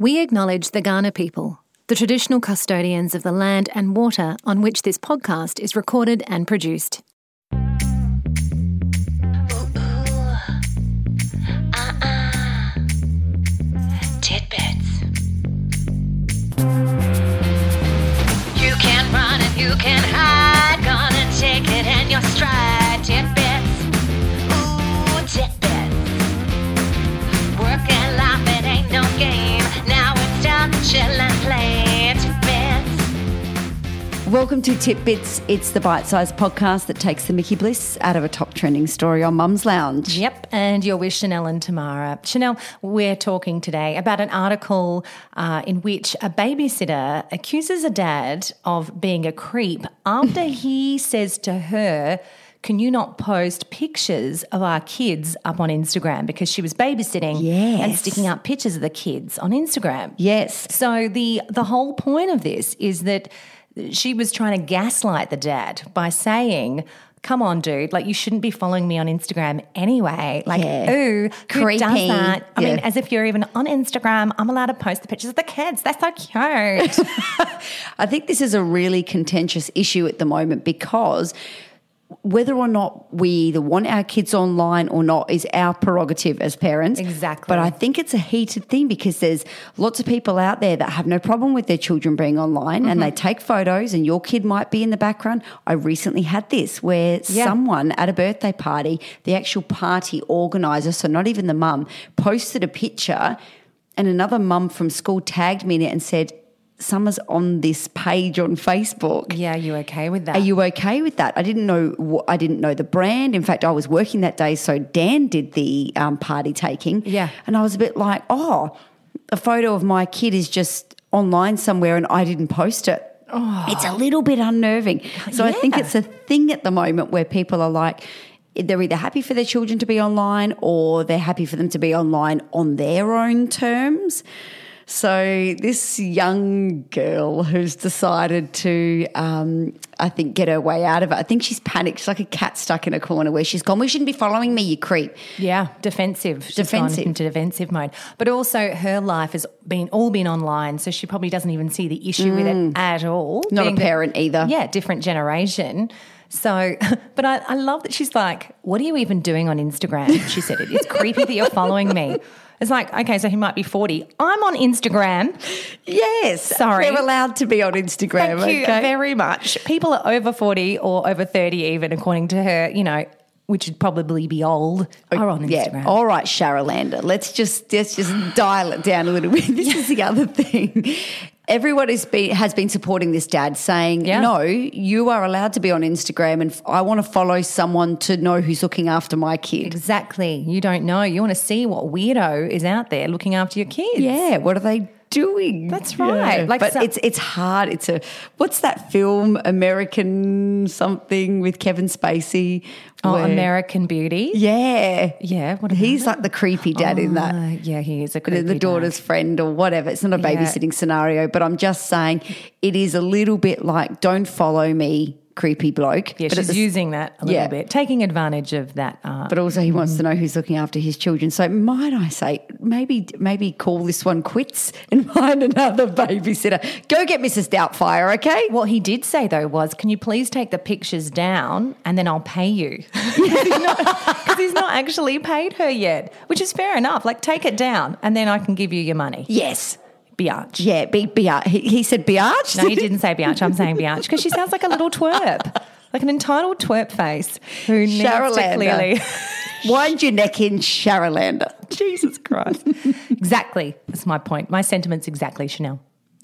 We acknowledge the Ghana people, the traditional custodians of the land and water on which this podcast is recorded and produced. Welcome to Titbits. It's the bite sized podcast that takes the Mickey Bliss out of a top trending story on Mum's Lounge. Yep, and you're with Shanelle and Tamara. Shanelle, we're talking today about an article uh, in which a babysitter accuses a dad of being a creep after he says to her, can you not post pictures of our kids up on Instagram? Because she was babysitting and sticking up pictures of the kids on Instagram. Yes. So the the whole point of this is that she was trying to gaslight the dad by saying, "Come on, dude! Like you shouldn't be following me on Instagram anyway. Like, Yeah. ooh, who Creepy. does that? I mean, as if you're even on Instagram. I'm allowed to post the pictures of the kids. That's so cute. I think this is a really contentious issue at the moment because whether or not we either want our kids online or not is our prerogative as parents. Exactly. But I think it's a heated thing because there's lots of people out there that have no problem with their children being online and Mm-hmm. they take photos and your kid might be in the background. I recently had this where Yeah. someone at a birthday party, the actual party organizer, so not even the mum, posted a picture and another mum from school tagged me in it and said, Summer's on this page on Facebook. yeah, you okay with that? Are you okay with that? I didn't know. I didn't know the brand. In fact, I was working that day, so Dan did the um, party taking. Yeah. and I was a bit like, oh, a photo of my kid is just online somewhere, and I didn't post it. Oh. It's a little bit unnerving. So I think it's a thing at the moment where people are like. They're either happy for their children to be online or they're happy for them to be online on their own terms. So this young girl who's decided to, um, I think, get her way out of it. I think she's panicked. She's like a cat stuck in a corner where she's gone. We shouldn't be following me, you creep. Yeah, defensive. She's Defensive. into defensive mode. But also, her life has been all been online, so she probably doesn't even see the issue with it at all. Mm. Not a Being that- parent either. Yeah, different generation. So, but I, I love that she's like, "What are you even doing on Instagram?" She said, "It is creepy that you're following me." It's like, okay, so he might be forty. I'm on Instagram. Yes, Sorry. we're allowed to be on Instagram. Thank you okay? very much. People are over 40 or over 30, even according to her, you know, which would probably be old, oh, are on Yeah. Instagram. All right, Sharalander. Let's just let's just dial it down a little bit. This is the other thing. Everyone has been has been supporting this dad, saying, Yeah. "No, you are allowed to be on Instagram, and I want to follow someone to know who's looking after my kid." Exactly. You don't know. You want to see what weirdo is out there looking after your kids. Yeah, what are they doing? That's right. Like but it's it's hard. It's a what's that film American something with Kevin Spacey? Oh, where- American Beauty. Yeah, Yeah. What He's like the creepy dad in that. Uh, yeah, he is a the, creepy the dad. daughter's friend or whatever. It's not a Yeah. babysitting scenario, but I'm just saying it is a little bit like don't follow me, creepy bloke. Yeah, but, she's the using that a little Yeah. bit, taking advantage of that. Uh, but also he wants to know who's looking after his children. So might I say maybe maybe call this one quits and find another babysitter. Go get Mrs. Doubtfire, okay? what he did say though was, "Can you please take the pictures down and then I'll pay you?" Because he's not actually paid her yet, which is fair enough. Like, take it down and then I can give you your money. Yes. Biatch. Yeah, be, Biatch. He, he said Biatch. No, he didn't say Biatch. I'm saying Biatch because she sounds like a little twerp, like an entitled twerp face who needs to clearly. Wind your neck in, Sharalander. Jesus Christ. exactly. That's my point. My sentiments exactly, Shanelle.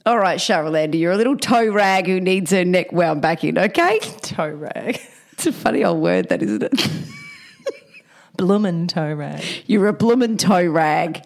All right, Sharalander, you're a little toe rag who needs her neck wound back in, okay? Toe rag. It's a funny old word, that isn't it? Bloomin' toe rag. You're a bloomin' toe rag.